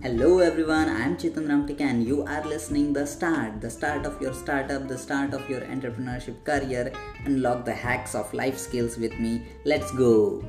Hello everyone, I am Chetan Ramtika and you are listening the start, the start of your startup, the start of your entrepreneurship career. Unlock the hacks of life skills with me. Let's go.